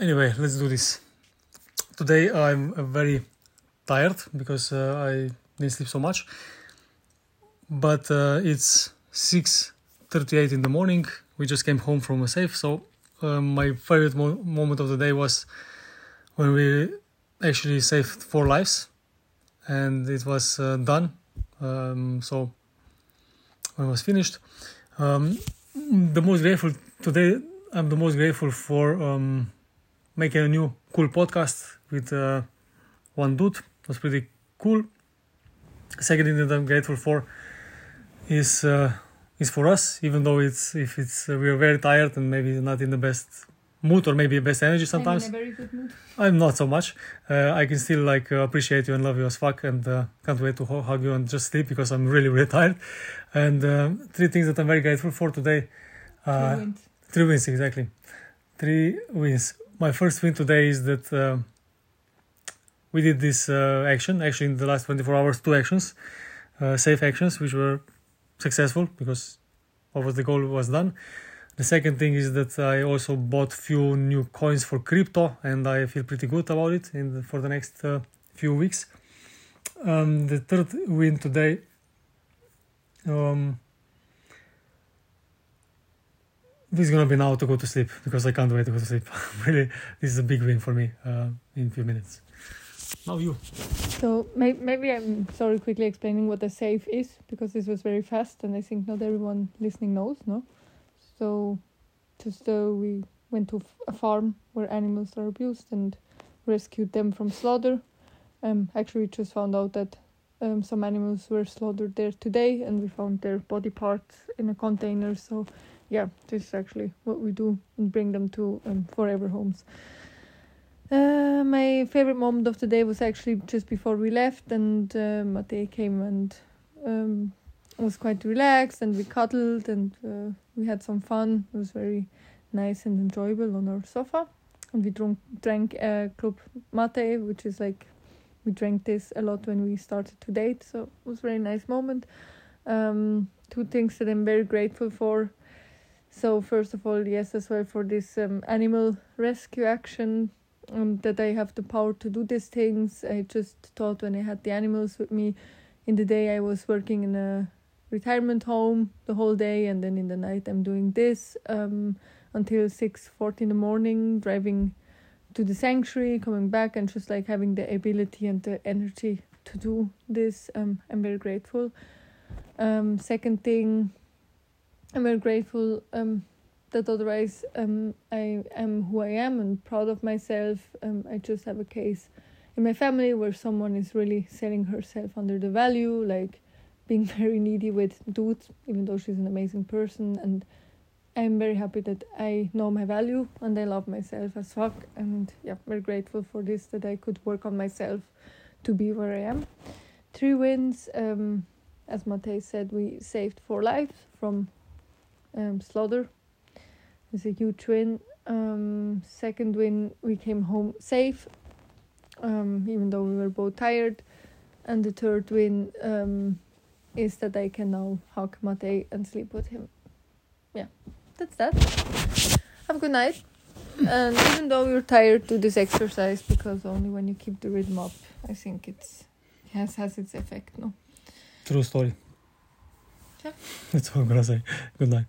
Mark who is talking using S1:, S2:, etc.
S1: Anyway, let's do this. Today I'm uh, very tired because uh, I didn't sleep so much. But uh, it's 6:38 in the morning. We just came home from a safe, so uh, my favorite mo- moment of the day was when we actually saved four lives, and it was uh, done. Um, so when it was finished, um, the most grateful today. I'm the most grateful for um, making a new cool podcast with uh, one dude. It was pretty cool. Second thing that I'm grateful for is uh, is for us, even though it's if it's uh, we are very tired and maybe not in the best mood or maybe best energy sometimes.
S2: I'm in a very good mood.
S1: I'm not so much. Uh, I can still like uh, appreciate you and love you as fuck, and uh, can't wait to hug you and just sleep because I'm really really tired. And uh, three things that I'm very grateful for today. Uh,
S2: Three wins.
S1: Three wins, exactly. Three wins. My first win today is that uh, we did this uh, action. Actually, in the last 24 hours, two actions, uh, safe actions, which were successful because was the goal was done. The second thing is that I also bought few new coins for crypto, and I feel pretty good about it in the, for the next uh, few weeks. Um, the third win today. Um, this is gonna be now to go to sleep because I can't wait to go to sleep. really, this is a big win for me uh, in a few minutes. Now you.
S2: So may- maybe I'm sorry quickly explaining what a safe is because this was very fast and I think not everyone listening knows, no? So just uh, we went to f- a farm where animals are abused and rescued them from slaughter. Um, actually, we just found out that um, some animals were slaughtered there today and we found their body parts in a container. So yeah, this is actually what we do and bring them to um, forever homes. Uh, my favorite moment of the day was actually just before we left, and uh, came and um, was quite relaxed, and we cuddled and uh, we had some fun. It was very nice and enjoyable on our sofa, and we drank drank uh, Club Mate, which is like we drank this a lot when we started to date, so it was a very nice moment. Um, two things that I'm very grateful for. So first of all, yes, as well for this um, animal rescue action um, that I have the power to do these things. I just thought when I had the animals with me in the day, I was working in a retirement home the whole day, and then in the night, I'm doing this um, until six forty in the morning, driving to the sanctuary, coming back, and just like having the ability and the energy to do this. Um, I'm very grateful. Um, second thing, I'm very grateful um, that otherwise um, I am who I am and proud of myself. Um, I just have a case in my family where someone is really selling herself under the value, like being very needy with dudes, even though she's an amazing person. And I'm very happy that I know my value and I love myself as fuck. And yeah, very grateful for this that I could work on myself to be where I am. Three wins. Um, as Matej said, we saved four lives from um, slaughter it's a huge win. Um, second win, we came home safe, um, even though we were both tired. And the third win um, is that I can now hug Matej and sleep with him. Yeah, that's that. Have a good night. And even though you're tired, do this exercise because only when you keep the rhythm up, I think it's has has its effect. No.
S1: True story.
S2: Yeah.
S1: That's all I'm gonna say. Good night.